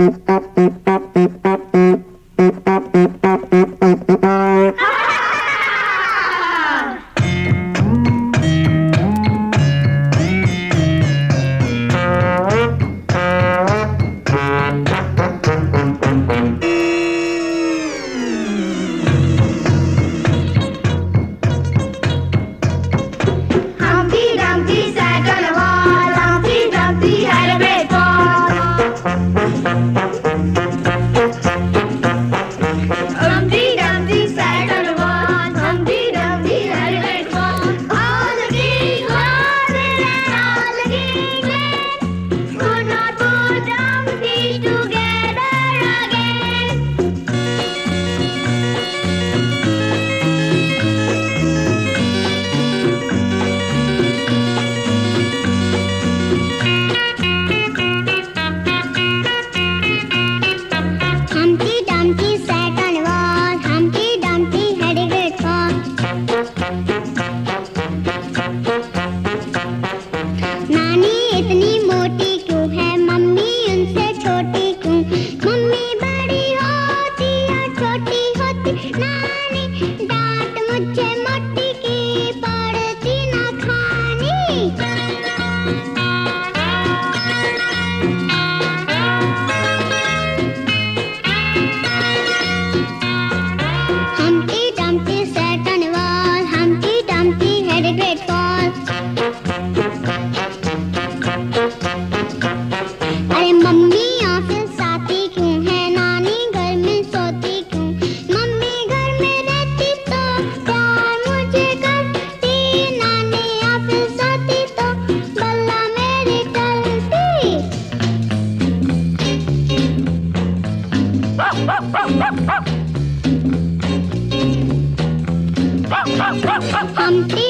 Música मोटी की पड़ती न खानी। Humpty